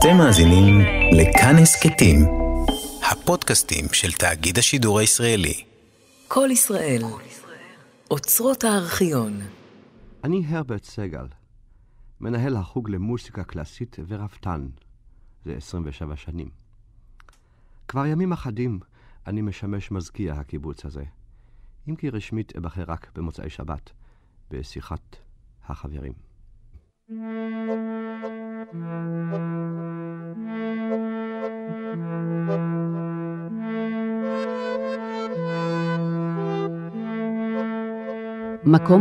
אתם מאזינים לכאן הסכתים, הפודקאסטים של תאגיד השידור הישראלי. כל ישראל, אוצרות הארכיון. אני הרברט סגל, מנהל החוג למוסיקה קלאסית ורפתן זה 27 שנים. כבר ימים אחדים אני משמש מזכיר הקיבוץ הזה, אם כי רשמית אבחר רק במוצאי שבת, בשיחת החברים. מקום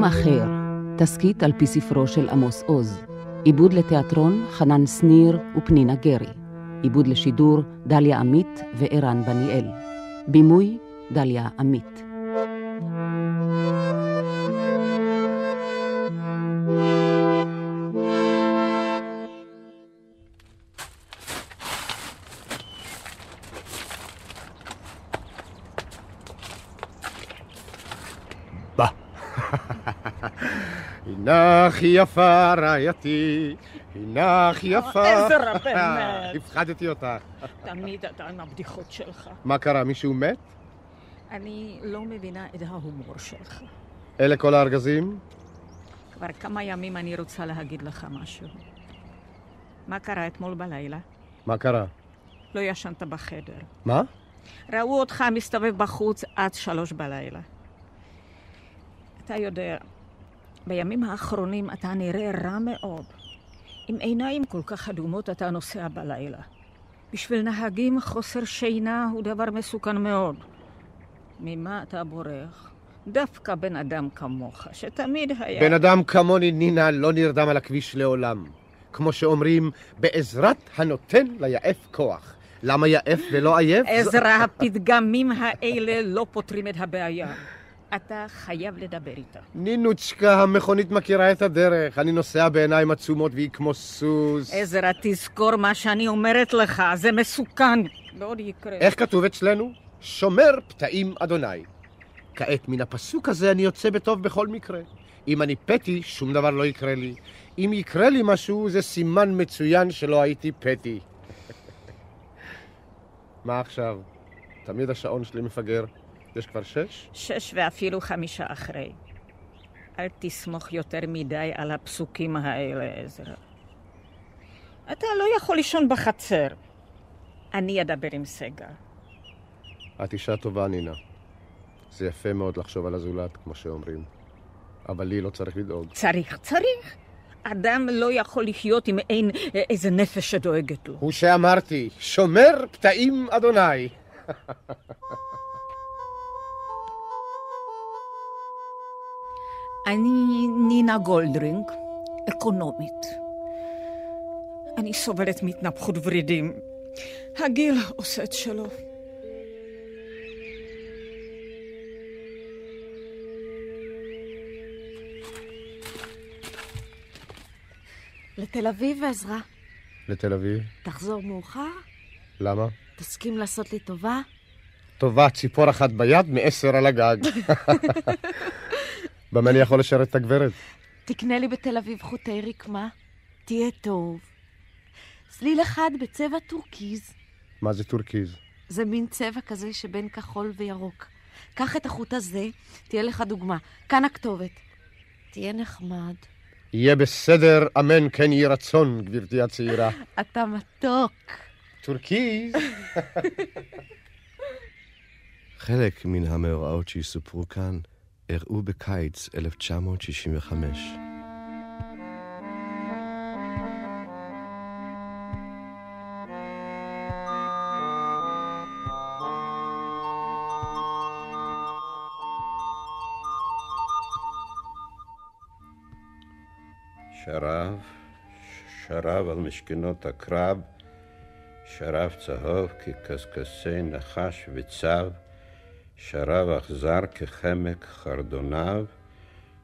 אחר, תסכית על פי ספרו של עמוס עוז. עיבוד לתיאטרון, חנן שניר ופנינה גרי. עיבוד לשידור, דליה עמית וערן בניאל. בימוי, דליה עמית. הנך יפה רעייתי, הנך יפה. עזרא, באמת. הפחדתי אותך. תמיד אתה עם הבדיחות שלך. מה קרה, מישהו מת? אני לא מבינה את ההומור שלך. אלה כל הארגזים? כבר כמה ימים אני רוצה להגיד לך משהו. מה קרה אתמול בלילה? מה קרה? לא ישנת בחדר. מה? ראו אותך מסתובב בחוץ עד שלוש בלילה. אתה יודע, בימים האחרונים אתה נראה רע מאוד. עם עיניים כל כך אדומות אתה נוסע בלילה. בשביל נהגים חוסר שינה הוא דבר מסוכן מאוד. ממה אתה בורח? דווקא בן אדם כמוך, שתמיד היה... בן אדם כמוני, נינה, לא נרדם על הכביש לעולם. כמו שאומרים, בעזרת הנותן ליעף כוח. למה יעף ולא עייף? עזרא, הפתגמים האלה לא פותרים את הבעיה. אתה חייב לדבר איתה. נינוצ'קה, המכונית מכירה את הדרך. אני נוסע בעיניים עצומות והיא כמו סוס. עזרא, תזכור מה שאני אומרת לך, זה מסוכן. ועוד יקרה. איך כתוב אצלנו? שומר פתאים אדוני. כעת, מן הפסוק הזה אני יוצא בטוב בכל מקרה. אם אני פתי, שום דבר לא יקרה לי. אם יקרה לי משהו, זה סימן מצוין שלא הייתי פתי. מה עכשיו? תמיד השעון שלי מפגר. יש כבר שש? שש ואפילו חמישה אחרי. אל תסמוך יותר מדי על הפסוקים האלה, עזרא. אתה לא יכול לישון בחצר. אני אדבר עם סגל. את אישה טובה, נינה. זה יפה מאוד לחשוב על הזולת, כמו שאומרים. אבל לי לא צריך לדאוג. צריך, צריך. אדם לא יכול לחיות עם אין איזה נפש שדואגת לו. הוא שאמרתי, שומר פתאים אדוני. אני נינה גולדרינג, אקונומית. אני סובלת מהתנפחות ורידים. הגיל עושה את שלו. לתל אביב, עזרא. לתל אביב? תחזור מאוחר? למה? תסכים לעשות לי טובה? טובה, ציפור אחת ביד, מעשר על הגג. במה אני יכול לשרת את הגברת? תקנה לי בתל אביב חוטי רקמה. תהיה טוב. סליל אחד בצבע טורקיז. מה זה טורקיז? זה מין צבע כזה שבין כחול וירוק. קח את החוט הזה, תהיה לך דוגמה. כאן הכתובת. תהיה נחמד. יהיה בסדר, אמן כן יהי רצון, גברתי הצעירה. אתה מתוק. טורקיז. חלק מן המאורעות שיסופרו כאן אירעו בקיץ 1965. שרב, שרב על משכנות הקרב, שרב צהוב כקשקשי נחש וצב, שרב אכזר כחמק חרדוניו,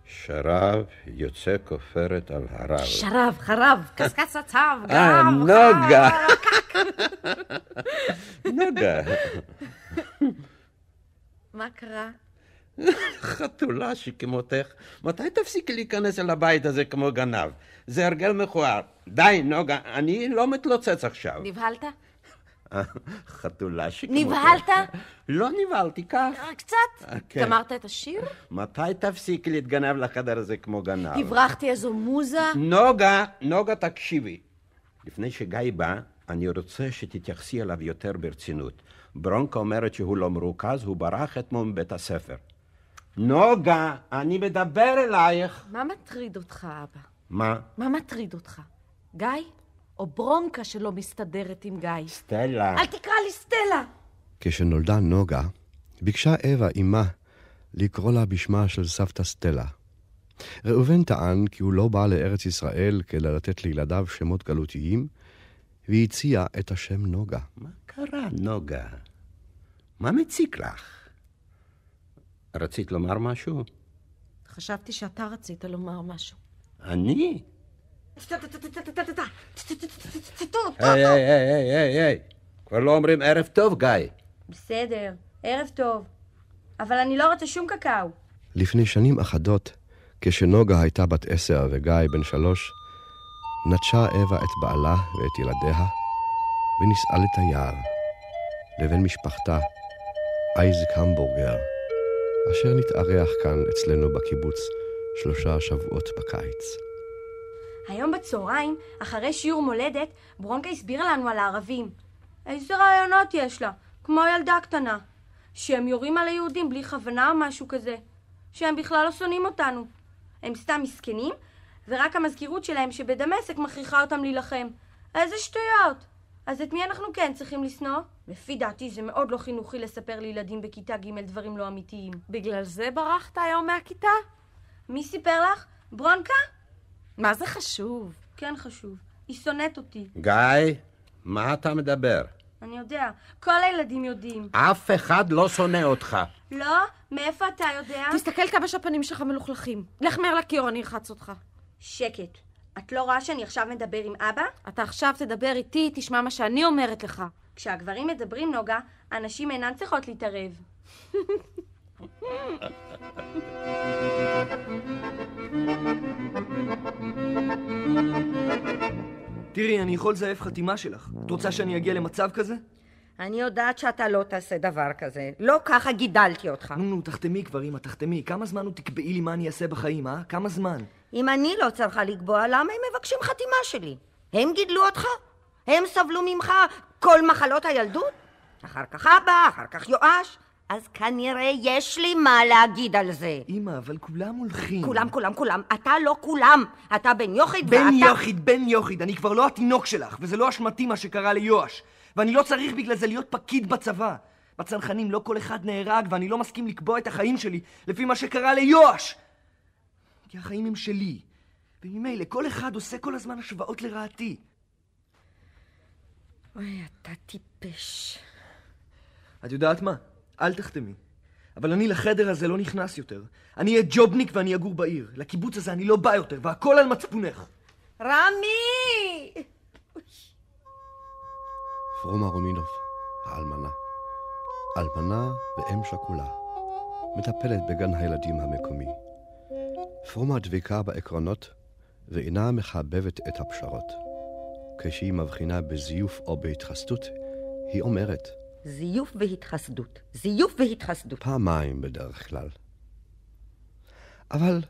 שרב יוצא כופרת על הרב. שרב, חרב, קשקש הצב, אה, גרב, נוגה. נוגה. מה קרה? חתולה שכמותך, מתי תפסיקי להיכנס אל הבית הזה כמו גנב? זה הרגל מכוער. די, נוגה, אני לא מתלוצץ עכשיו. נבהלת? חתולה שכמותך. נבהלת? לא נבהלתי, כך. קצת? כן. גמרת את השיר? מתי תפסיקי להתגנב לחדר הזה כמו גנב? הברחתי איזו מוזה? נוגה, נוגה, תקשיבי. לפני שגיא בא, אני רוצה שתתייחסי אליו יותר ברצינות. ברונקה אומרת שהוא לא מרוכז, הוא ברח אתמול מבית הספר. נוגה, אני מדבר אלייך. מה מטריד אותך, אבא? מה? מה מטריד אותך? גיא? או ברונקה שלא מסתדרת עם גיא? סטלה. אל תקרא לי סטלה! כשנולדה נוגה, ביקשה אווה אמה לקרוא לה בשמה של סבתא סטלה. ראובן טען כי הוא לא בא לארץ ישראל כדי לתת לילדיו שמות גלותיים, והציע את השם נוגה. מה קרה, נוגה? מה מציק לך? רצית לומר משהו? חשבתי שאתה רצית לומר משהו. אני? היי, היי, היי, היי, היי, היי. כבר לא אומרים ערב טוב, גיא. בסדר, ערב טוב. אבל אני לא רוצה שום קקאו. לפני שנים אחדות, כשנוגה הייתה בת עשר וגיא בן שלוש, נטשה אווה את בעלה ואת ילדיה, ונישאה לתייר, לבן משפחתה, אייזק המבורגר, אשר נתארח כאן אצלנו בקיבוץ שלושה שבועות בקיץ. היום בצהריים, אחרי שיעור מולדת, ברונקה הסבירה לנו על הערבים. איזה רעיונות יש לה, כמו ילדה קטנה. שהם יורים על היהודים בלי כוונה או משהו כזה. שהם בכלל לא שונאים אותנו. הם סתם מסכנים, ורק המזכירות שלהם שבדמשק מכריחה אותם להילחם. איזה שטויות! אז את מי אנחנו כן צריכים לשנוא? לפי דעתי זה מאוד לא חינוכי לספר לילדים בכיתה ג' דברים לא אמיתיים. בגלל זה ברחת היום מהכיתה? מי סיפר לך? ברונקה? מה זה חשוב? כן חשוב. היא שונאת אותי. גיא, מה אתה מדבר? אני יודע. כל הילדים יודעים. אף אחד לא שונא אותך. לא? מאיפה אתה יודע? תסתכל כמה שהפנים שלך מלוכלכים. לך מהר לכיור, אני אלחץ אותך. שקט. את לא רואה שאני עכשיו מדבר עם אבא? אתה עכשיו תדבר איתי, תשמע מה שאני אומרת לך. כשהגברים מדברים, נוגה, הנשים אינן צריכות להתערב. תראי, אני יכול לזייף חתימה שלך. את רוצה שאני אגיע למצב כזה? אני יודעת שאתה לא תעשה דבר כזה. לא ככה גידלתי אותך. נו, נו, תחתמי כבר, אמא, תחתמי. כמה זמן עוד תקבעי לי מה אני אעשה בחיים, אה? כמה זמן? אם אני לא צריכה לקבוע, למה הם מבקשים חתימה שלי? הם גידלו אותך? הם סבלו ממך כל מחלות הילדות? אחר כך אבא, אחר כך יואש. אז כנראה יש לי מה להגיד על זה. אמא, אבל כולם הולכים. כולם, כולם, כולם. אתה לא כולם. אתה בן יוחיד בן ואתה... יוחיד, בן יוחיד. אני כבר לא התינוק שלך, וזה לא אשמתי מה שקרה ליואש. ואני לא צריך בגלל זה להיות פקיד בצבא. בצנחנים לא כל אחד נהרג, ואני לא מסכים לקבוע את החיים שלי לפי מה שקרה ליואש. כי החיים הם שלי. וממילא כל אחד עושה כל הזמן השוואות לרעתי. אוי, אתה טיפש. את יודעת מה? אל תחתמי. אבל אני לחדר הזה לא נכנס יותר. אני אהיה ג'ובניק ואני אגור בעיר. לקיבוץ הזה אני לא בא יותר, והכל על מצפונך. רמי! פרומה רומינוב, האלמנה. אלמנה ואם שכולה. מטפלת בגן הילדים המקומי. פרומה דבקה בעקרונות ואינה מחבבת את הפשרות. כשהיא מבחינה בזיוף או בהתחסדות, היא אומרת זיוף והתחסדות. זיוף והתחסדות. פעמיים בדרך כלל. אבל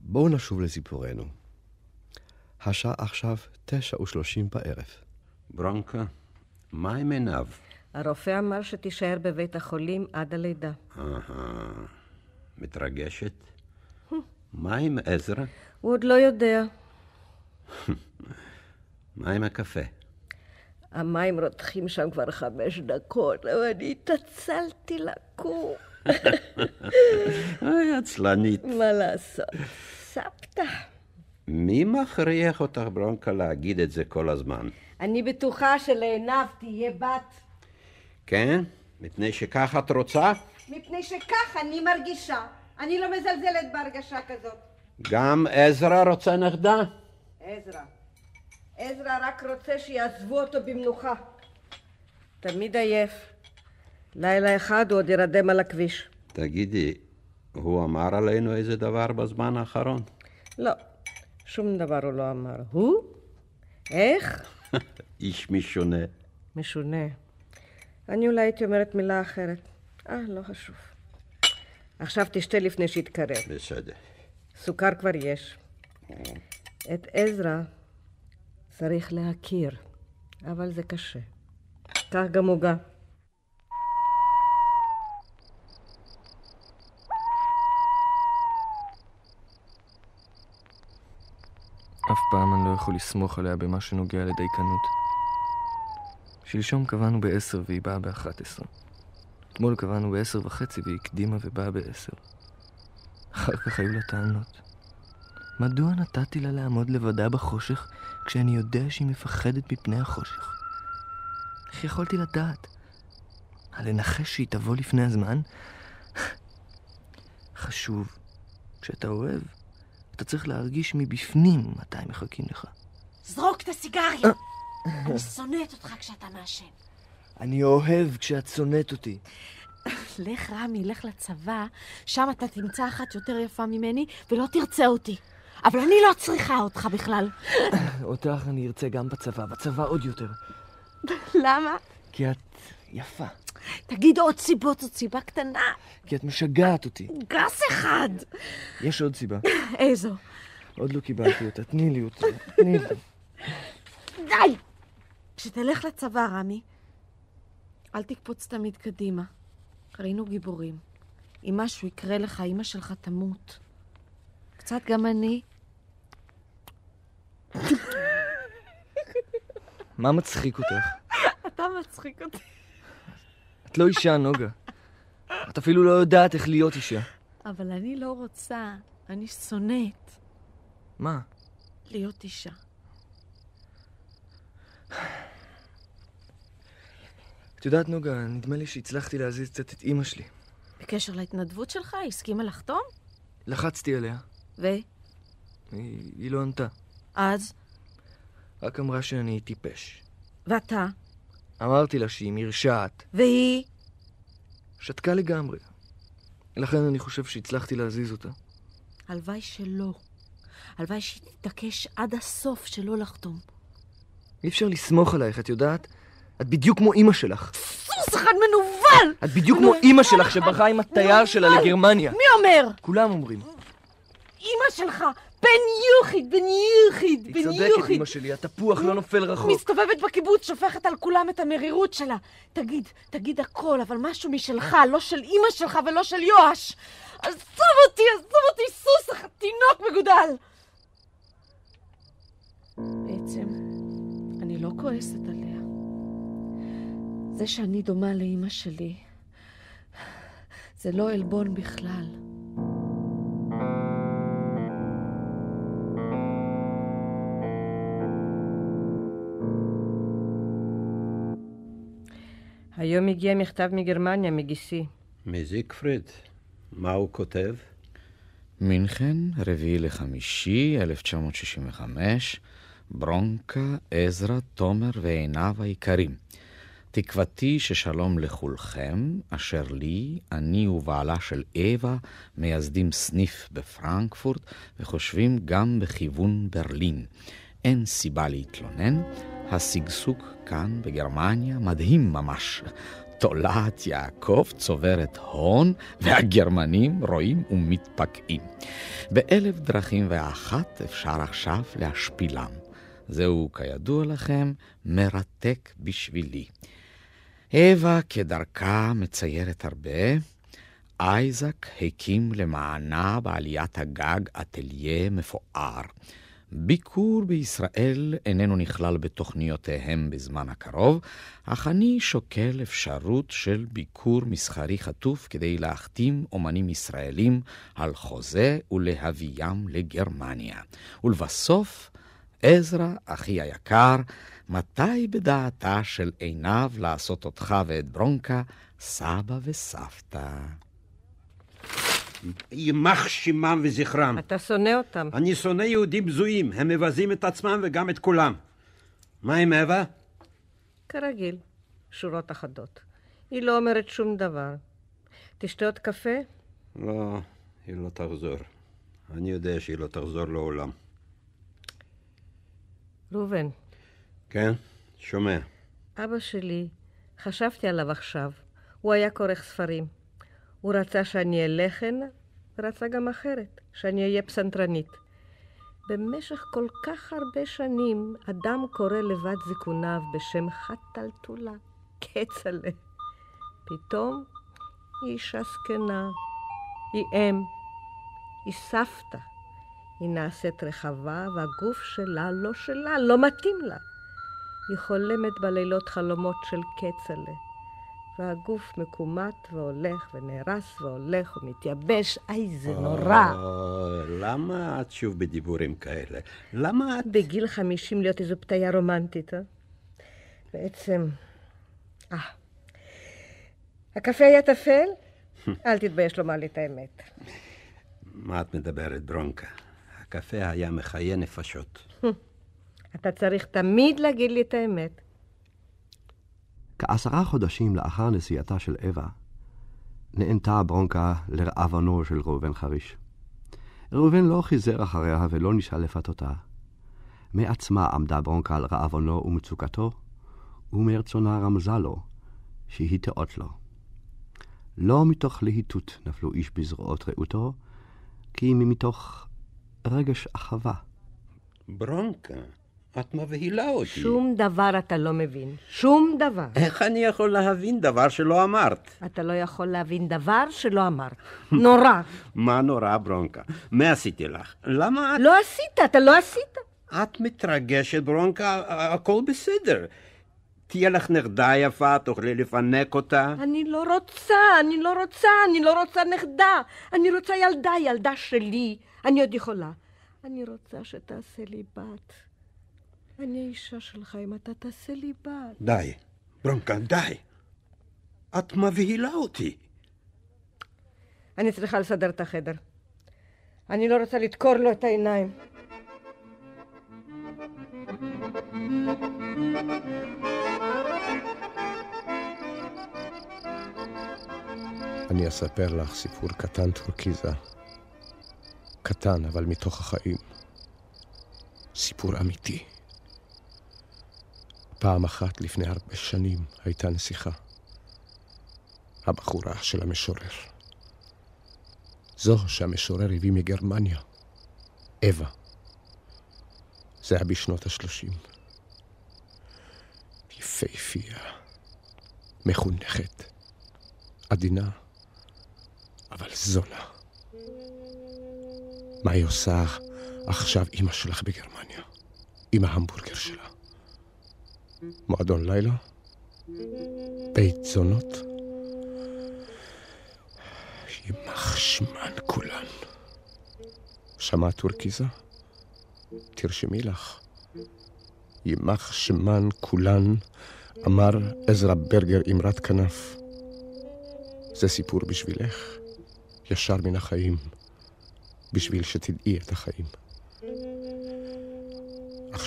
בואו נשוב לסיפורנו. השעה עכשיו תשע ושלושים בערב. ברונקה, מה עם עיניו? הרופא אמר שתישאר בבית החולים עד הלידה. אהה, מתרגשת? מה עם עזרא? הוא עוד לא יודע. מה עם הקפה? המים רותחים שם כבר חמש דקות, אבל אני התעצלתי לקום. אוי, עצלנית. מה לעשות? סבתא. מי מכריח אותך, ברונקה, להגיד את זה כל הזמן? אני בטוחה שלעינב תהיה בת. כן? מפני שכך את רוצה? מפני שכך אני מרגישה. אני לא מזלזלת בהרגשה כזאת. גם עזרא רוצה נכדה? עזרא. עזרא רק רוצה שיעזבו אותו במנוחה. תמיד עייף. לילה אחד הוא עוד ירדם על הכביש. תגידי, הוא אמר עלינו איזה דבר בזמן האחרון? לא, שום דבר הוא לא אמר. הוא? איך? איש משונה. משונה. אני אולי הייתי אומרת מילה אחרת. אה, לא חשוב. עכשיו תשתה לפני שיתקרב. בסדר. סוכר כבר יש. את עזרא צריך להכיר, אבל זה קשה. קח גם עוגה. אף פעם אני לא יכול לסמוך עליה במה שנוגע לדייקנות. שלשום קבענו בעשר והיא באה באחת עשרה. אתמול קבענו בעשר וחצי והיא הקדימה ובאה בעשר. אחר כך היו לה טענות. מדוע נתתי לה לעמוד לבדה בחושך כשאני יודע שהיא מפחדת מפני החושך? איך יכולתי לדעת? לנחש שהיא תבוא לפני הזמן? חשוב, כשאתה אוהב, אתה צריך להרגיש מבפנים מתי מחכים לך. זרוק את הסיגריה! אני שונאת אותך כשאתה מעשן. אני אוהב כשאת שונאת אותי. לך, רמי, לך לצבא, שם אתה תמצא אחת יותר יפה ממני ולא תרצה אותי. אבל אני לא צריכה אותך בכלל. אותך אני ארצה גם בצבא, בצבא עוד יותר. למה? כי את יפה. תגיד עוד סיבות, זאת סיבה קטנה. כי את משגעת אותי. גס אחד. יש עוד סיבה. איזו? עוד לא קיבלתי אותה, תני לי אותה. תני לי. די! כשתלך לצבא, רמי, אל תקפוץ תמיד קדימה. ראינו גיבורים. אם משהו יקרה לך, אמא שלך תמות. קצת גם אני. מה מצחיק אותך? אתה מצחיק אותי. את לא אישה, נוגה. את אפילו לא יודעת איך להיות אישה. אבל אני לא רוצה, אני שונאת מה? להיות אישה. את יודעת, נוגה, נדמה לי שהצלחתי להזיז קצת את אימא שלי. בקשר להתנדבות שלך, היא הסכימה לחתום? לחצתי עליה. ו? היא, היא לא ענתה. אז? רק אמרה שאני טיפש. ואתה? אמרתי לה שהיא מרשעת. והיא? שתקה לגמרי. לכן אני חושב שהצלחתי להזיז אותה. הלוואי שלא. הלוואי שהיא תתעקש עד הסוף שלא לחתום. אי אפשר לסמוך עלייך, את יודעת? את בדיוק כמו אימא שלך. סוס אחד מנוול! את בדיוק כמו אימא שלך שברחה עם התייר שלה לגרמניה. מי אומר? כולם אומרים. אימא שלך, בן יוחיד, בן יוחיד, בן היא יוחיד. צודקת, אימא שלי, התפוח לא נופל רחוק. מסתובבת בקיבוץ, שופכת על כולם את המרירות שלה. תגיד, תגיד הכל, אבל משהו משלך, לא של אימא שלך ולא של יואש. עזוב אותי, עזוב אותי, סוס, תינוק מגודל. בעצם, אני לא כועסת עליה. זה שאני דומה לאימא שלי, זה לא עלבון בכלל. היום הגיע מכתב מגרמניה, מגיסי. מזיקפריד, מה הוא כותב? מינכן, רביעי לחמישי, 1965, ברונקה, עזרא, תומר ועיניו היקרים. תקוותי ששלום לכולכם, אשר לי, אני ובעלה של אווה, מייסדים סניף בפרנקפורט, וחושבים גם בכיוון ברלין. אין סיבה להתלונן, השגשוג כאן בגרמניה מדהים ממש. תולעת יעקב צוברת הון, והגרמנים רואים ומתפקעים. באלף דרכים ואחת אפשר עכשיו להשפילם. זהו, כידוע לכם, מרתק בשבילי. אווה כדרכה מציירת הרבה. אייזק הקים למענה בעליית הגג אטליה מפואר. ביקור בישראל איננו נכלל בתוכניותיהם בזמן הקרוב, אך אני שוקל אפשרות של ביקור מסחרי חטוף כדי להחתים אומנים ישראלים על חוזה ולהביים לגרמניה. ולבסוף, עזרא, אחי היקר, מתי בדעתה של עיניו לעשות אותך ואת ברונקה סבא וסבתא? יימח שמם וזכרם. אתה שונא אותם. אני שונא יהודים בזויים, הם מבזים את עצמם וגם את כולם. מה עם אווה? כרגיל, שורות אחדות. היא לא אומרת שום דבר. תשתה עוד קפה? לא, היא לא תחזור. אני יודע שהיא לא תחזור לעולם. ראובן, כן? שומע. אבא שלי, חשבתי עליו עכשיו. הוא היה כורך ספרים. הוא רצה שאני אהיה לחן, ורצה גם אחרת, שאני אהיה פסנתרנית. במשך כל כך הרבה שנים, אדם קורא לבת זיכוניו בשם חתלתולה, כצל'ה. פתאום היא אישה זקנה, היא אם, היא סבתא. היא נעשית רחבה, והגוף שלה לא שלה, לא מתאים לה. היא חולמת בלילות חלומות של כצל'ה, והגוף מקומט והולך ונהרס והולך ומתייבש. איי, זה נורא. או, למה את שוב בדיבורים כאלה? למה את... בגיל חמישים להיות איזו פתיה רומנטית, אה? בעצם... אה. הקפה היה טפל? אל תתבייש לומר לי את האמת. מה את מדברת, ברונקה? הקפה היה מחיה נפשות. אתה צריך תמיד להגיד לי את האמת. כעשרה חודשים לאחר נסיעתה של אווה, נענתה ברונקה לרעבונו של ראובן חריש. ראובן לא חיזר אחריה ולא ניסה לפתותה. מעצמה עמדה ברונקה על רעבונו ומצוקתו, ומרצונה רמזה לו שהיא תאות לו. לא מתוך להיטות נפלו איש בזרועות רעותו, כי מתוך רגש אחווה. ברונקה, את מבהילה אותי. שום דבר אתה לא מבין. שום דבר. איך אני יכול להבין דבר שלא אמרת? אתה לא יכול להבין דבר שלא אמרת. נורא. מה נורא, ברונקה? מה עשיתי לך? למה את... לא עשית, אתה לא עשית. את מתרגשת, ברונקה, הכל בסדר. תהיה לך נכדה יפה, תוכלי לפנק אותה. אני לא רוצה, אני לא רוצה, אני לא רוצה נכדה. אני רוצה ילדה, ילדה שלי. אני עוד יכולה. אני רוצה שתעשה לי בת. אני האישה שלך אם אתה תעשה לי בת. די, ברונקה, די. את מבהילה אותי. אני צריכה לסדר את החדר. אני לא רוצה לדקור לו את העיניים. אני אספר לך סיפור קטן טורקיזה. קטן, אבל מתוך החיים. סיפור אמיתי. פעם אחת לפני הרבה שנים הייתה נסיכה. הבחורה של המשורר. זו שהמשורר הביא מגרמניה. אווה. זה היה בשנות השלושים. יפהפייה, מחונכת, עדינה, אבל זולה. מה היא עושה עכשיו אימא שלך בגרמניה? עם ההמבורגר שלה. מועדון לילה? בית זונות? יימח שמן כולן. שמעת טורקיזה? תרשמי לך. יימח שמן כולן, אמר עזרא ברגר אמרת כנף. זה סיפור בשבילך, ישר מן החיים, בשביל שתדעי את החיים.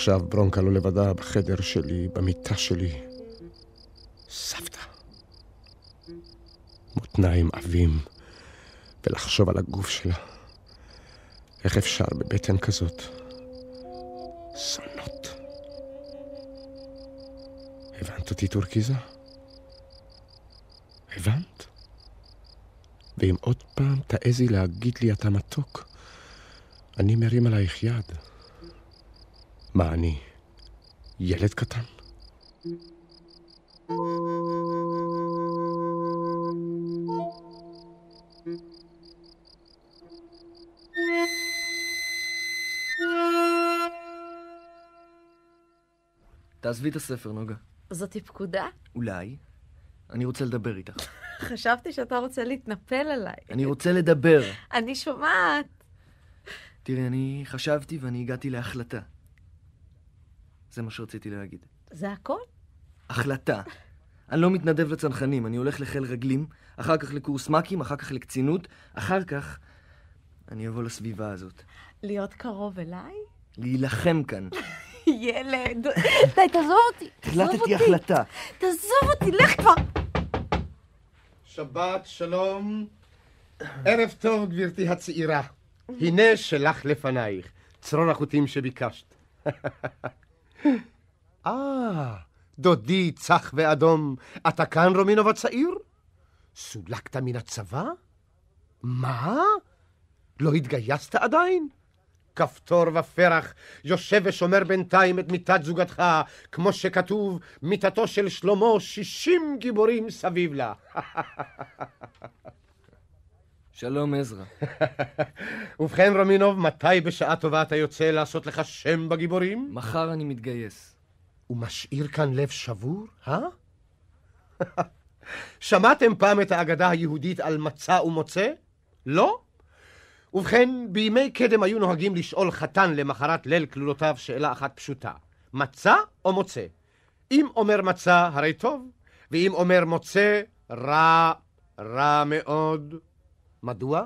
עכשיו ברונקה לא לבדה בחדר שלי, במיטה שלי. סבתא. מותניים עבים, ולחשוב על הגוף שלה. איך אפשר בבטן כזאת? זונות. הבנת אותי, טורקיזה? הבנת? ואם עוד פעם תעזי להגיד לי אתה מתוק, אני מרים עלייך יד. מה אני, ילד קטן? תעזבי את הספר, נוגה. זאתי פקודה? אולי. אני רוצה לדבר איתך. חשבתי שאתה רוצה להתנפל עליי. אני רוצה לדבר. אני שומעת. תראי, אני חשבתי ואני הגעתי להחלטה. זה מה שרציתי להגיד. זה הכל? החלטה. אני לא מתנדב לצנחנים, אני הולך לחיל רגלים, אחר כך לקורס מ"כים, אחר כך לקצינות, אחר כך אני אבוא לסביבה הזאת. להיות קרוב אליי? להילחם כאן. ילד. די, תעזוב אותי. החלטתי החלטה. תעזוב אותי, לך כבר. שבת שלום. ערב טוב, גברתי הצעירה. הנה שלך לפנייך, צרור החוטים שביקשת. אה, דודי צח ואדום, אתה כאן, רומינוב הצעיר? סולקת מן הצבא? מה? לא התגייסת עדיין? כפתור ופרח, יושב ושומר בינתיים את מיטת זוגתך, כמו שכתוב, מיטתו של שלמה, שישים גיבורים סביב לה. שלום, עזרא. ובכן, רומינוב, מתי בשעה טובה אתה יוצא לעשות לך שם בגיבורים? מחר אני מתגייס. ומשאיר כאן לב שבור, אה? שמעתם פעם את האגדה היהודית על מצה ומוצא? לא? ובכן, בימי קדם היו נוהגים לשאול חתן למחרת ליל כלולותיו שאלה אחת פשוטה: מצה או מוצא? אם אומר מצה, הרי טוב, ואם אומר מוצא, רע, רע מאוד. מדוע?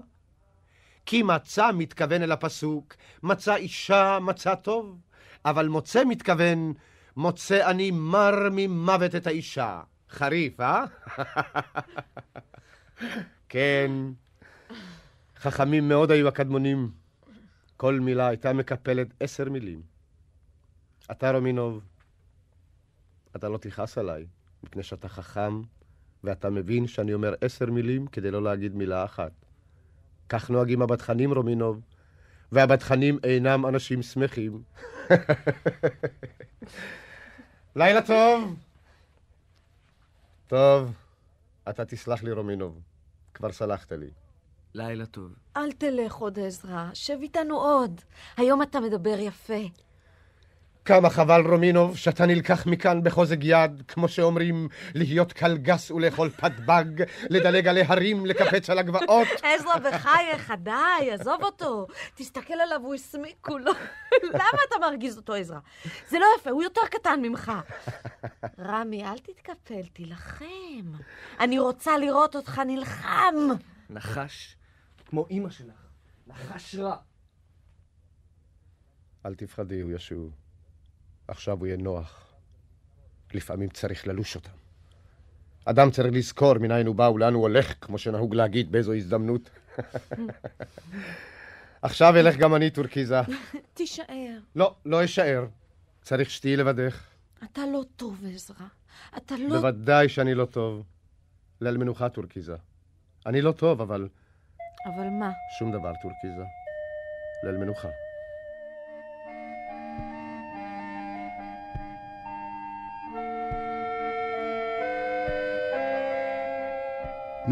כי מצה מתכוון אל הפסוק, מצא אישה, מצא טוב, אבל מוצא מתכוון, מוצא אני מר ממוות את האישה. חריף, אה? כן, חכמים מאוד היו הקדמונים. כל מילה הייתה מקפלת עשר מילים. אתה, רומינוב, אתה לא תכעס עליי, מפני שאתה חכם, ואתה מבין שאני אומר עשר מילים כדי לא להגיד מילה אחת. כך נוהגים הבטחנים, רומינוב, והבטחנים אינם אנשים שמחים. לילה טוב. טוב, אתה תסלח לי, רומינוב. כבר סלחת לי. לילה טוב. אל תלך עוד, עזרא. שב איתנו עוד. היום אתה מדבר יפה. כמה חבל, רומינוב, שאתה נלקח מכאן בחוזק יד, כמו שאומרים, להיות קלגס ולאכול פטבג, לדלג על ההרים, לקפץ על הגבעות. עזרא, בחייך, די, עזוב אותו. תסתכל עליו, הוא הסמיק כולו. למה אתה מרגיז אותו, עזרא? זה לא יפה, הוא יותר קטן ממך. רמי, אל תתקפל, תילחם. אני רוצה לראות אותך נלחם. נחש, כמו אימא שלך. נחש רע. אל תפחדי, הוא ישוב. עכשיו הוא יהיה נוח. לפעמים צריך ללוש אותם. אדם צריך לזכור מניין הוא בא ולאן הוא הולך, כמו שנהוג להגיד באיזו הזדמנות. עכשיו אלך גם אני, טורקיזה. תישאר. לא, לא אשאר. צריך שתהיי לבדך. אתה לא טוב, עזרא. אתה לא... בוודאי שאני לא טוב. ליל מנוחה, טורקיזה. אני לא טוב, אבל... אבל מה? שום דבר, טורקיזה. ליל מנוחה.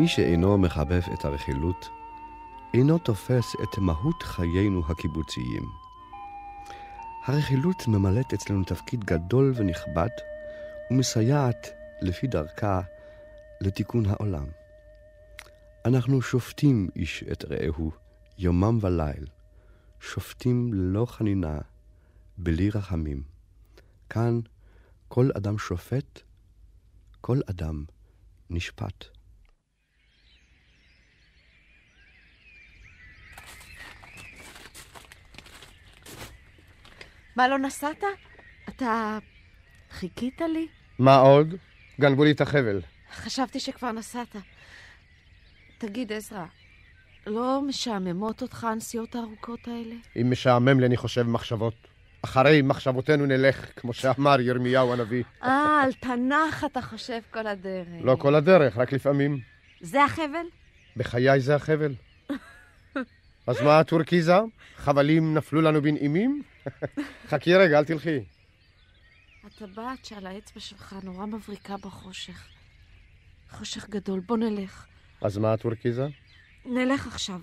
מי שאינו מחבב את הרכילות, אינו תופס את מהות חיינו הקיבוציים. הרכילות ממלאת אצלנו תפקיד גדול ונכבד, ומסייעת, לפי דרכה, לתיקון העולם. אנחנו שופטים איש את רעהו, יומם וליל, שופטים ללא חנינה, בלי רחמים. כאן כל אדם שופט, כל אדם נשפט. מה, לא נסעת? אתה חיכית לי? מה עוד? גנבו לי את החבל. חשבתי שכבר נסעת. תגיד, עזרא, לא משעממות אותך הנסיעות הארוכות האלה? אם משעמם לי, אני חושב מחשבות. אחרי מחשבותינו נלך, כמו שאמר ירמיהו הנביא. אה, על תנ"ך אתה חושב כל הדרך. לא כל הדרך, רק לפעמים. זה החבל? בחיי זה החבל. אז מה, טורקיזה? חבלים נפלו לנו בנעימים? חכי רגע, אל תלכי. הטבעת שעל האצבע שלך נורא מבריקה בחושך. חושך גדול, בוא נלך. אז מה, טורקיזה? נלך עכשיו.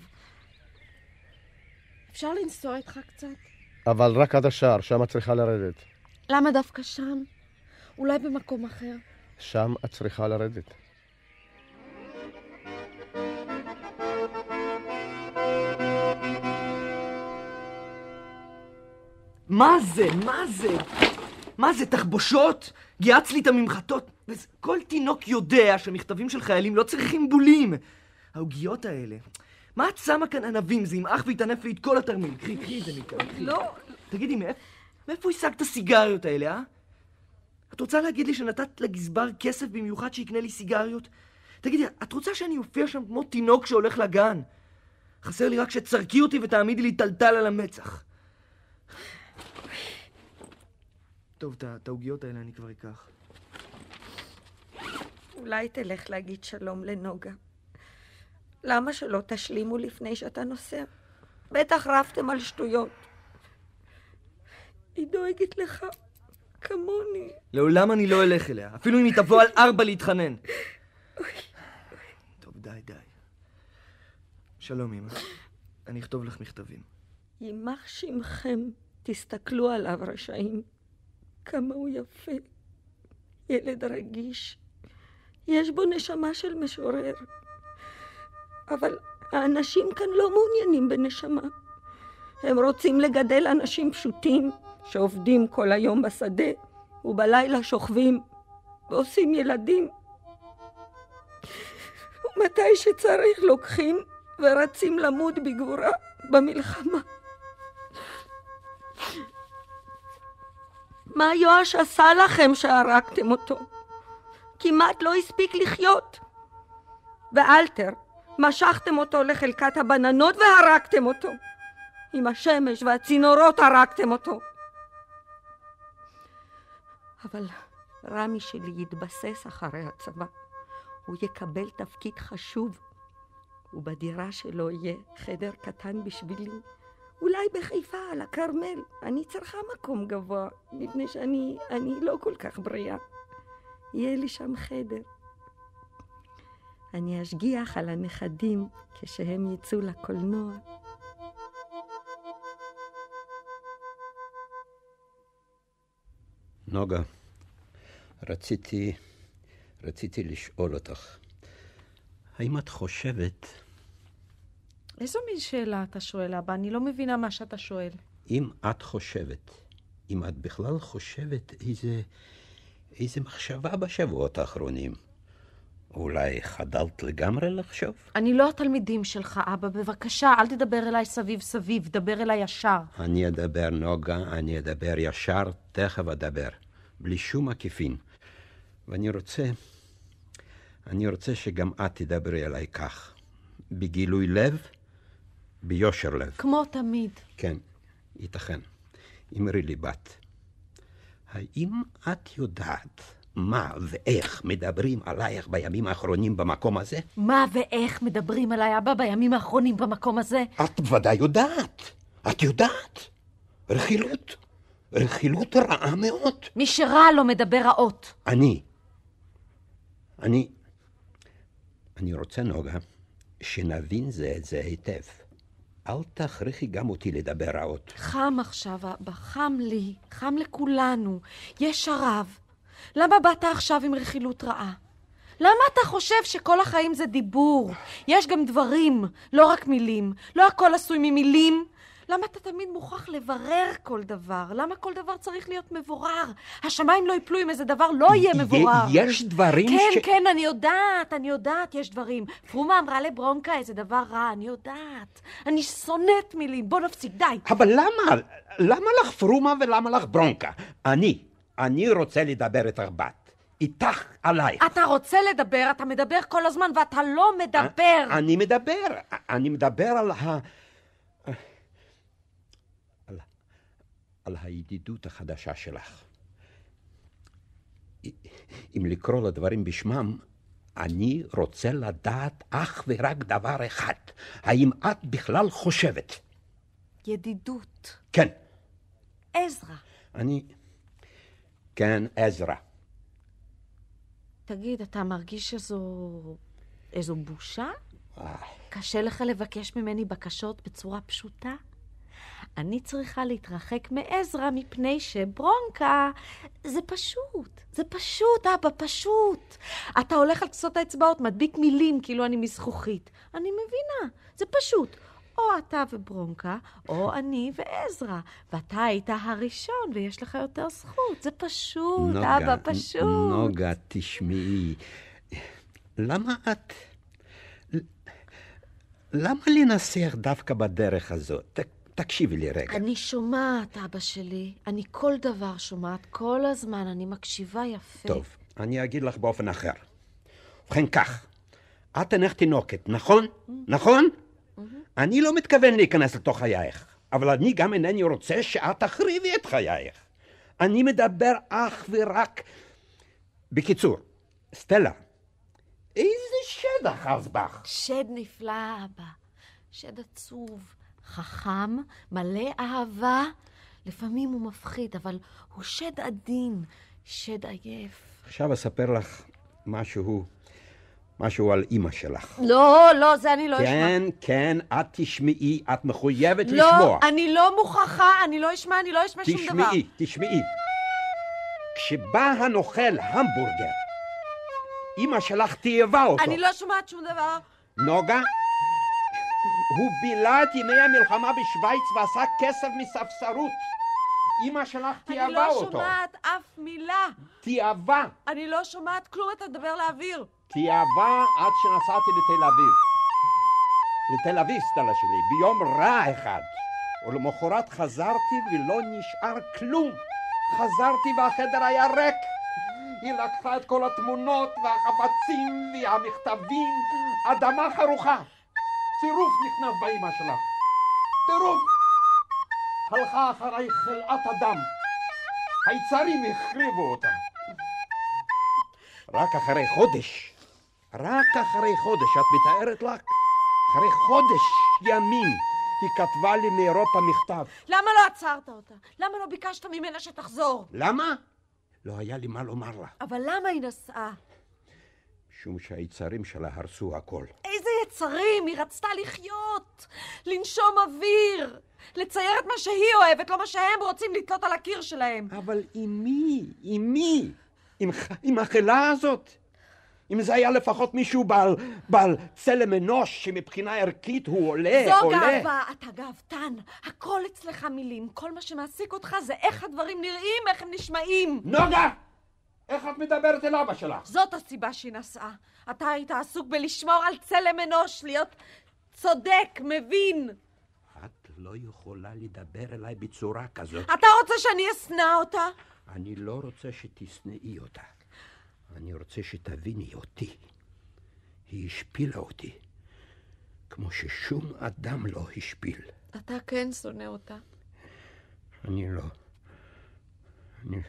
אפשר לנסוע איתך קצת? אבל רק עד השער, שם את צריכה לרדת. למה דווקא שם? אולי במקום אחר? שם את צריכה לרדת. מה זה? מה זה? מה זה, תחבושות? גיהץ לי את הממחטות? כל תינוק יודע שמכתבים של חיילים לא צריכים בולים. העוגיות האלה. מה את שמה כאן ענבים? זה ימעך ויטנף לי את כל התרמיל. קחי, קחי את זה מכאן. לא. תגידי, מאיפה, מאיפה השגת הסיגריות האלה, אה? את רוצה להגיד לי שנתת לגזבר כסף במיוחד שיקנה לי סיגריות? תגידי, את רוצה שאני אופיע שם כמו תינוק שהולך לגן? חסר לי רק שתצרקי אותי ותעמידי לי טלטל על המצח. טוב, את העוגיות האלה אני כבר אקח. אולי תלך להגיד שלום לנוגה. למה שלא תשלימו לפני שאתה נוסע? בטח רבתם על שטויות. היא דואגת לך כמוני. לעולם אני לא אלך אליה, אפילו אם היא תבוא על ארבע להתחנן. טוב, די, די. שלום, אמא. אני אכתוב לך מכתבים. יימח שמכם, תסתכלו עליו רשעים. כמה הוא יפה. ילד רגיש. יש בו נשמה של משורר. אבל האנשים כאן לא מעוניינים בנשמה. הם רוצים לגדל אנשים פשוטים שעובדים כל היום בשדה ובלילה שוכבים ועושים ילדים. ומתי שצריך לוקחים ורצים למות בגבורה במלחמה. מה יואש עשה לכם שהרגתם אותו? כמעט לא הספיק לחיות. ואלתר, משכתם אותו לחלקת הבננות והרגתם אותו. עם השמש והצינורות הרגתם אותו. אבל רמי שלי יתבסס אחרי הצבא. הוא יקבל תפקיד חשוב, ובדירה שלו יהיה חדר קטן בשבילי. אולי בחיפה, על הכרמל. אני צריכה מקום גבוה, מפני שאני אני לא כל כך בריאה. יהיה לי שם חדר. אני אשגיח על הנכדים כשהם יצאו לקולנוע. נוגה, רציתי, רציתי לשאול אותך, האם את חושבת... איזו מין שאלה אתה שואל, אבא? אני לא מבינה מה שאתה שואל. אם את חושבת, אם את בכלל חושבת איזה, איזה מחשבה בשבועות האחרונים, אולי חדלת לגמרי לחשוב? אני לא התלמידים שלך, אבא. בבקשה, אל תדבר אליי סביב סביב, דבר אליי ישר. אני אדבר, נוגה, אני אדבר ישר, תכף אדבר. בלי שום עקיפין. ואני רוצה, אני רוצה שגם את תדברי אליי כך. בגילוי לב, ביושר לב. כמו תמיד. כן, ייתכן. אמרי לי בת, האם את יודעת מה ואיך מדברים עלייך בימים האחרונים במקום הזה? מה ואיך מדברים עליי, אבא, בימים האחרונים במקום הזה? את ודאי יודעת. את יודעת. רכילות. רכילות רעה מאוד. מי שרע לא מדבר רעות. אני. אני... אני רוצה, נוגה, שנבין זה את זה היטב. אל תכריחי גם אותי לדבר רעות. חם עכשיו, אבא, חם לי, חם לכולנו. יש שרב. למה באת עכשיו עם רכילות רעה? למה אתה חושב שכל החיים זה דיבור? יש גם דברים, לא רק מילים. לא הכל עשוי ממילים. למה אתה תמיד מוכרח לברר כל דבר? למה כל דבר צריך להיות מבורר? השמיים לא יפלו אם איזה דבר לא יהיה מבורר. יש דברים כן, ש... כן, כן, אני יודעת, אני יודעת, יש דברים. פרומה אמרה לברונקה איזה דבר רע, אני יודעת. אני שונאת מילים, בוא נפסיק, די. אבל למה? למה לך פרומה ולמה לך ברונקה? אני, אני רוצה לדבר איתך בת. איתך עלייך. אתה רוצה לדבר, אתה מדבר כל הזמן ואתה לא מדבר. אני מדבר, אני מדבר על ה... על הידידות החדשה שלך. אם לקרוא לדברים בשמם, אני רוצה לדעת אך ורק דבר אחד. האם את בכלל חושבת? ידידות. כן. עזרא. אני... כן, עזרא. תגיד, אתה מרגיש שזו... איזו בושה? קשה לך לבקש ממני בקשות בצורה פשוטה? אני צריכה להתרחק מעזרא מפני שברונקה זה פשוט, זה פשוט, אבא, פשוט. אתה הולך על קצות האצבעות, מדביק מילים כאילו אני מזכוכית. אני מבינה, זה פשוט. או אתה וברונקה, או אני ועזרא. ואתה היית הראשון ויש לך יותר זכות. זה פשוט, נוגה, אבא, פשוט. נוגה, תשמעי, למה את... למה לנסח דווקא בדרך הזאת? תקשיבי לי רגע. אני שומעת, אבא שלי. אני כל דבר שומעת, כל הזמן. אני מקשיבה יפה. טוב, אני אגיד לך באופן אחר. ובכן כך, את אינך תינוקת, נכון? נכון? אני לא מתכוון להיכנס לתוך חייך, אבל אני גם אינני רוצה שאת תחריבי את חייך. אני מדבר אך ורק... בקיצור, סטלה, איזה שד אחז בך? שד נפלא, אבא. שד עצוב, חכם, מלא אהבה. לפעמים הוא מפחיד, אבל הוא שד עדין, שד עייף. עכשיו אספר לך משהו, משהו על אימא שלך. לא, לא, זה אני לא אשמע. כן, כן, את תשמעי, את מחויבת לא, לשמוע. אני לא מוכרחה, אני לא אשמע, אני לא אשמע שום דבר. תשמעי, תשמעי. כשבא הנוכל המבורגר, אימא שלך תיעבה אותו. אני לא שומעת שום דבר. נוגה, הוא בילה את ימי המלחמה בשוויץ ועשה כסף מספסרות. אימא שלך אני לא אותו. שומעת אף מילה. תיעבה. אני לא שומעת כלום, אתה מדבר לאוויר. תיעבה עד שנסעתי לתל אביב. לתל אביב, סטלה שלי, ביום רע אחד. ולמחרת חזרתי ולא נשאר כלום. חזרתי והחדר היה ריק. היא לקחה את כל התמונות והחפצים והמכתבים, אדמה חרוכה. צירוף נכנס באימא שלך. טירוף. הלכה אחריי חלאת אדם. היצרים החריבו אותה. רק אחרי חודש, רק אחרי חודש, את מתארת לך? אחרי חודש ימים היא כתבה לי מאירופה מכתב. למה לא עצרת אותה? למה לא ביקשת ממנה שתחזור? למה? לא היה לי מה לומר לה, אבל למה היא נסעה? משום שהיצרים שלה הרסו הכל. איזה יצרים! היא רצתה לחיות! לנשום אוויר! לצייר את מה שהיא אוהבת, לא מה שהם רוצים לתלות על הקיר שלהם. אבל עם מי? עם מי? עם, עם החלה הזאת? אם זה היה לפחות מישהו בעל, בעל צלם אנוש שמבחינה ערכית הוא עולה, זו עולה. גאווה, אתה גאוותן. הכל אצלך מילים. כל מה שמעסיק אותך זה איך הדברים נראים, איך הם נשמעים. נוגה! איך את מדברת אל אבא שלך? זאת הסיבה שהיא נסעה. אתה היית עסוק בלשמור על צלם אנוש, להיות צודק, מבין. את לא יכולה לדבר אליי בצורה כזאת. אתה רוצה שאני אשנא אותה? אני לא רוצה שתשנאי אותה. אני רוצה שתביני אותי. היא השפילה אותי, כמו ששום אדם לא השפיל. אתה כן שונא אותה. אני לא... אני...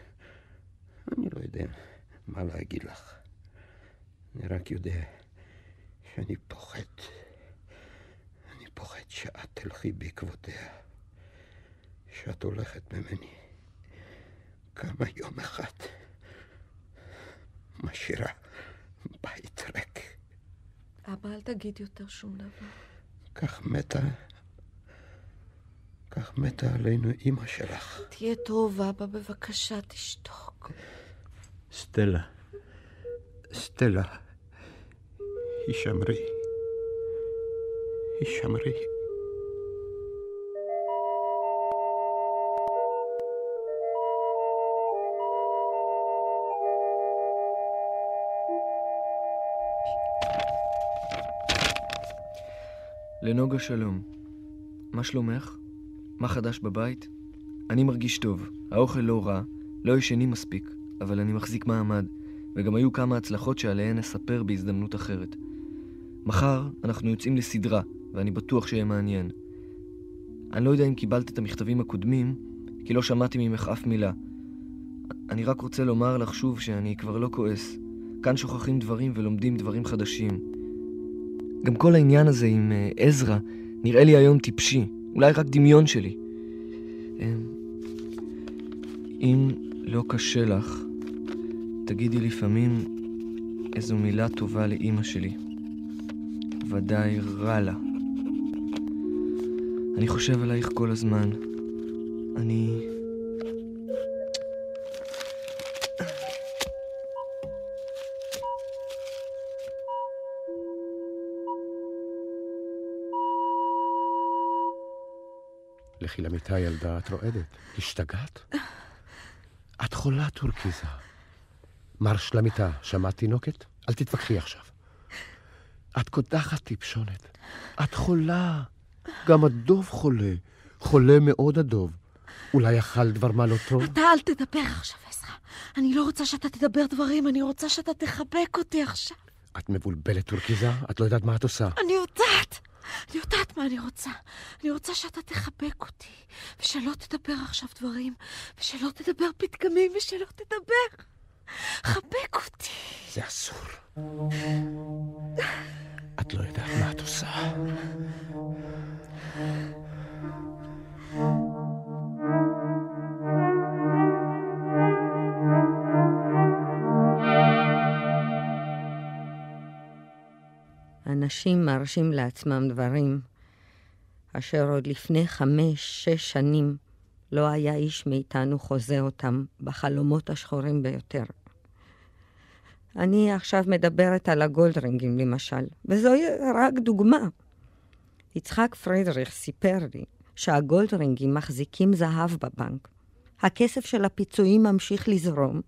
אני לא יודע מה להגיד לך. אני רק יודע שאני פוחד. אני פוחד שאת תלכי בעקבותיה. שאת הולכת ממני. כמה יום אחד משאירה בית ריק. אבא, אל תגיד יותר שום דבר. כך מתה... כך מתה עלינו אימא שלך. תהיה טוב, אבא, בבקשה, תשתוק. סטלה, סטלה, הישמרי, הישמרי. לנוגה שלום. מה שלומך? מה חדש בבית? אני מרגיש טוב, האוכל לא רע, לא ישנים מספיק, אבל אני מחזיק מעמד, וגם היו כמה הצלחות שעליהן נספר בהזדמנות אחרת. מחר אנחנו יוצאים לסדרה, ואני בטוח שיהיה מעניין. אני לא יודע אם קיבלת את המכתבים הקודמים, כי לא שמעתי ממך אף מילה. אני רק רוצה לומר לך שוב שאני כבר לא כועס. כאן שוכחים דברים ולומדים דברים חדשים. גם כל העניין הזה עם אה, עזרא נראה לי היום טיפשי, אולי רק דמיון שלי. אה, אם לא קשה לך, תגידי לפעמים איזו מילה טובה לאימא שלי. ודאי רע לה. אני חושב עלייך כל הזמן. אני... לכי למיטה, ילדה, את רועדת. השתגעת? את חולה, טורקיזה. מרש למיטה, שמעת תינוקת? אל תתווכחי עכשיו. את קודחת טיפשונת. את חולה. גם הדוב חולה. חולה מאוד הדוב. אולי אכל דבר מה לא טוב? אתה אל תדבר עכשיו, עזרא. אני לא רוצה שאתה תדבר דברים, אני רוצה שאתה תחבק אותי עכשיו. את מבולבלת, טורקיזה? את לא יודעת מה את עושה. אני יודעת! אני יודעת מה אני רוצה. אני רוצה שאתה תחבק אותי, ושלא תדבר עכשיו דברים, ושלא תדבר פתגמים, ושלא תדבר. חבק אותי. זה אסור. את לא יודעת מה את עושה. אנשים מרשים לעצמם דברים אשר עוד לפני חמש, שש שנים לא היה איש מאיתנו חוזה אותם בחלומות השחורים ביותר. אני עכשיו מדברת על הגולדרינגים למשל, וזוהי רק דוגמה. יצחק פרידריך סיפר לי שהגולדרינגים מחזיקים זהב בבנק. הכסף של הפיצויים ממשיך לזרום,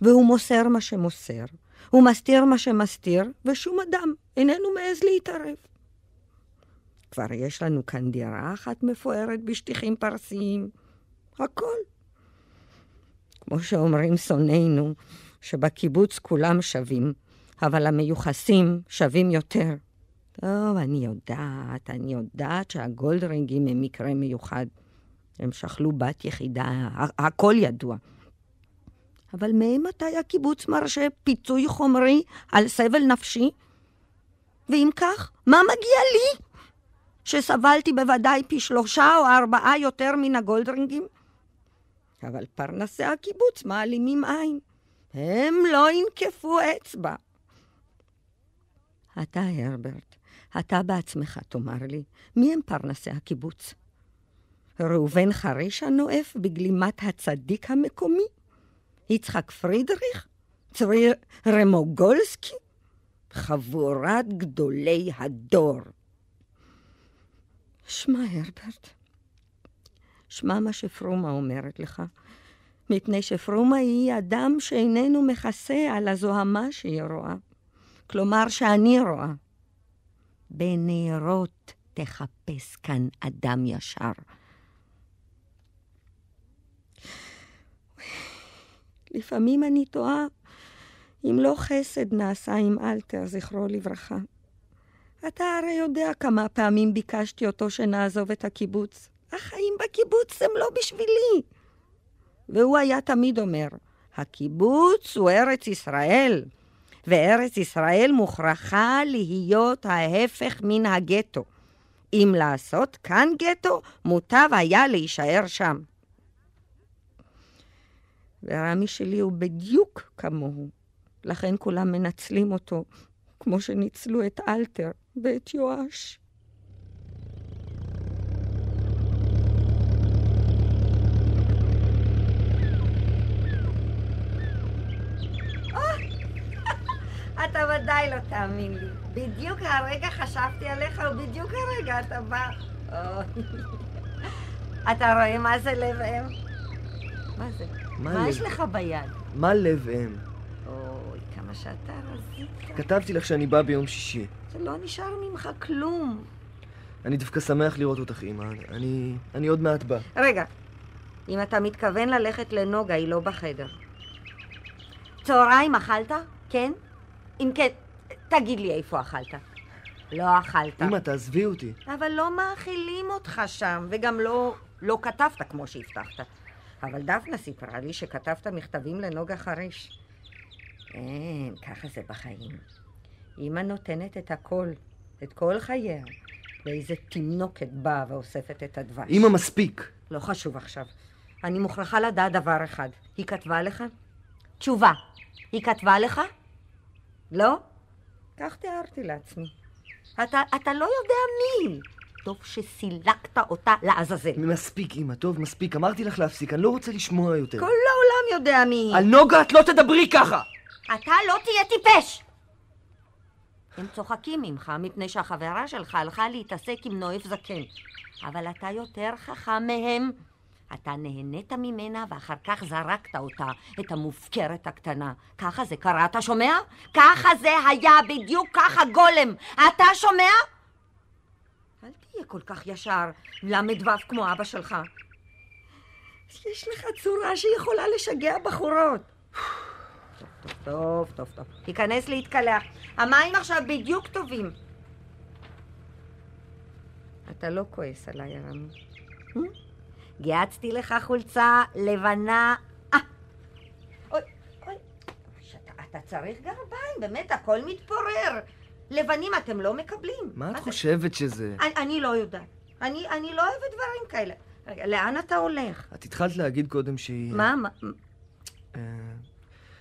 והוא מוסר מה שמוסר, הוא מסתיר מה שמסתיר, ושום אדם איננו מעז להתערב. כבר יש לנו כאן דירה אחת מפוארת בשטיחים פרסיים. הכל. כמו שאומרים שונאינו, שבקיבוץ כולם שווים, אבל המיוחסים שווים יותר. טוב, אני יודעת, אני יודעת שהגולדרינגים הם מקרה מיוחד. הם שכלו בת יחידה, הכל ידוע. אבל מאימתי הקיבוץ מרשה פיצוי חומרי על סבל נפשי? ואם כך, מה מגיע לי? שסבלתי בוודאי פי שלושה או ארבעה יותר מן הגולדרינגים? אבל פרנסי הקיבוץ מעלימים עין. הם לא ינקפו אצבע. אתה, הרברט, אתה בעצמך תאמר לי, מי הם פרנסי הקיבוץ? ראובן חריש הנואף בגלימת הצדיק המקומי? יצחק פרידריך? צבי רמוגולסקי? חבורת גדולי הדור. שמע, הרברט, שמע מה שפרומה אומרת לך, מפני שפרומה היא אדם שאיננו מכסה על הזוהמה שהיא רואה. כלומר, שאני רואה. בנרות תחפש כאן אדם ישר. לפעמים אני תוהה אם לא חסד נעשה עם אלתר, זכרו לברכה. אתה הרי יודע כמה פעמים ביקשתי אותו שנעזוב את הקיבוץ. החיים בקיבוץ הם לא בשבילי. והוא היה תמיד אומר, הקיבוץ הוא ארץ ישראל, וארץ ישראל מוכרחה להיות ההפך מן הגטו. אם לעשות כאן גטו, מוטב היה להישאר שם. ורמי שלי הוא בדיוק כמוהו. לכן כולם מנצלים אותו, כמו שניצלו את אלתר ואת יואש. אתה ודאי לא תאמין לי. בדיוק הרגע חשבתי עליך, ובדיוק הרגע אתה בא. אתה רואה מה זה לב אם? מה זה? מה מה לב? יש לך ביד? מה לב אם? אוי, כמה שאתה רזית. כתבתי לך שאני בא ביום שישי. זה לא נשאר ממך כלום. אני דווקא שמח לראות אותך, אמא. אני... אני עוד מעט בא. רגע, אם אתה מתכוון ללכת לנוגה, היא לא בחדר. צהריים אכלת? כן? אם כן, תגיד לי איפה אכלת. לא אכלת. אמא, תעזבי אותי. אבל לא מאכילים אותך שם, וגם לא, לא כתבת כמו שהבטחת. אבל דפנה סיפרה לי שכתבת מכתבים לנוגה חריש. אין, ככה זה בחיים. אמא נותנת את הכל, את כל חייה, ואיזה תינוקת באה ואוספת את הדבש. אמא, מספיק. לא חשוב עכשיו. אני מוכרחה לדעת דבר אחד. היא כתבה לך? תשובה. היא כתבה לך? לא? כך תיארתי לעצמי. אתה, אתה לא יודע מי היא. טוב שסילקת אותה לעזאזל. מספיק, אמא, טוב, מספיק. אמרתי לך להפסיק, אני לא רוצה לשמוע יותר. כל העולם יודע מי היא. על נוגה את לא תדברי ככה! אתה לא תהיה טיפש! הם צוחקים ממך מפני שהחברה שלך הלכה להתעסק עם נואף זקן. אבל אתה יותר חכם מהם. אתה נהנית ממנה ואחר כך זרקת אותה, את המופקרת הקטנה. ככה זה קרה, אתה שומע? ככה זה היה, בדיוק ככה גולם. אתה שומע? אל תהיה כל כך ישר, ל"ו כמו אבא שלך. יש לך צורה שיכולה לשגע בחורות. טוב, טוב, טוב, טוב. תיכנס להתקלח. המים עכשיו בדיוק טובים. אתה לא כועס עליי, רמי. גיהצתי לך חולצה לבנה. אה. אוי, אוי. אתה צריך גרביים, באמת, הכל מתפורר. לבנים אתם לא מקבלים. מה את? חושבת שזה? אני, אני לא יודעת. אני, אני לא אוהבת דברים כאלה. רגע, לאן אתה הולך? את התחלת להגיד קודם שהיא... מה, מה? אה,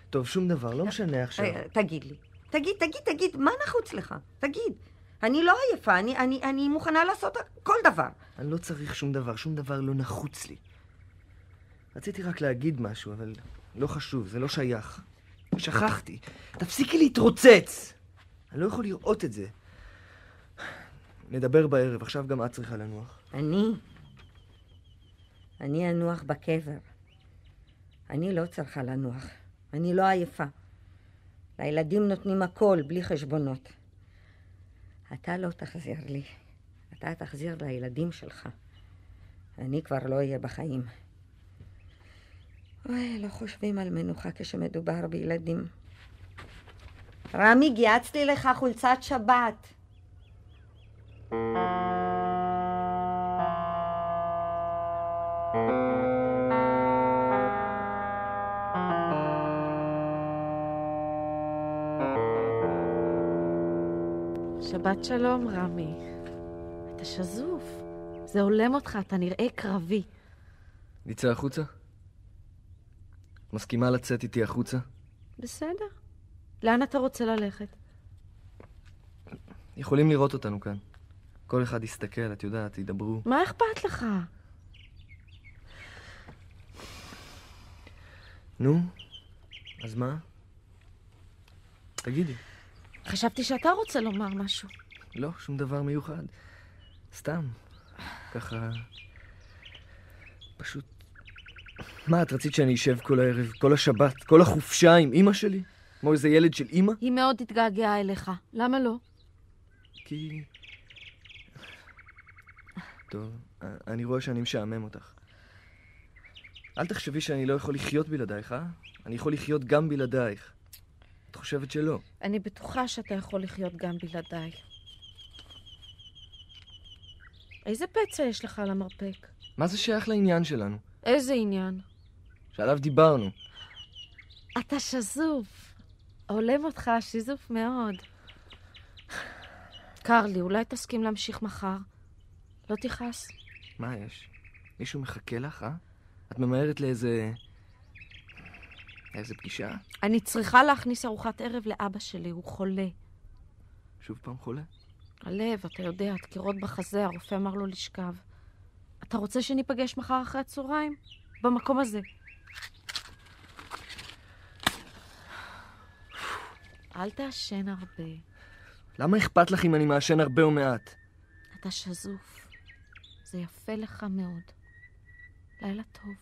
טוב, שום דבר, לא משנה עכשיו. רגע, תגיד לי. תגיד, תגיד, תגיד, מה נחוץ לך? תגיד. אני לא עייפה, אני, אני, אני מוכנה לעשות כל דבר. אני לא צריך שום דבר, שום דבר לא נחוץ לי. רציתי רק להגיד משהו, אבל לא חשוב, זה לא שייך. שכחתי. תפסיקי להתרוצץ! אני לא יכול לראות את זה. נדבר בערב, עכשיו גם את צריכה לנוח. אני? אני אנוח בקבר. אני לא צריכה לנוח. אני לא עייפה. לילדים נותנים הכל, בלי חשבונות. אתה לא תחזיר לי. אתה תחזיר לילדים שלך. אני כבר לא אהיה בחיים. אוי, לא חושבים על מנוחה כשמדובר בילדים. רמי, גיהצתי לך חולצת שבת. שבת שלום, רמי. אתה שזוף. זה הולם אותך, אתה נראה קרבי. נצא החוצה? מסכימה לצאת איתי החוצה? בסדר. לאן אתה רוצה ללכת? יכולים לראות אותנו כאן. כל אחד יסתכל, את יודעת, ידברו. מה אכפת לך? נו, אז מה? תגידי. חשבתי שאתה רוצה לומר משהו. לא, שום דבר מיוחד. סתם. ככה... פשוט... מה, את רצית שאני אשב כל הערב, כל השבת, כל החופשה עם אימא שלי? כמו איזה ילד של אימא? היא מאוד התגעגעה אליך. למה לא? כי... טוב, אני רואה שאני משעמם אותך. אל תחשבי שאני לא יכול לחיות בלעדייך, אה? אני יכול לחיות גם בלעדייך. את חושבת שלא? אני בטוחה שאתה יכול לחיות גם בלעדיי. איזה פצע יש לך על המרפק? מה זה שייך לעניין שלנו? איזה עניין? שעליו דיברנו. אתה שזוף. הולם אותך שיזוף מאוד. קרלי, אולי תסכים להמשיך מחר? לא תכעס. מה יש? מישהו מחכה לך, אה? את ממהרת לאיזה... לאיזה פגישה? אני צריכה להכניס ארוחת ערב לאבא שלי, הוא חולה. שוב פעם חולה? הלב, אתה יודע, דקירות בחזה, הרופא אמר לו לשכב. אתה רוצה שניפגש מחר אחרי הצהריים? במקום הזה. אל תעשן הרבה. למה אכפת לך אם אני מעשן הרבה או מעט? אתה שזוף. זה יפה לך מאוד. לילה טוב.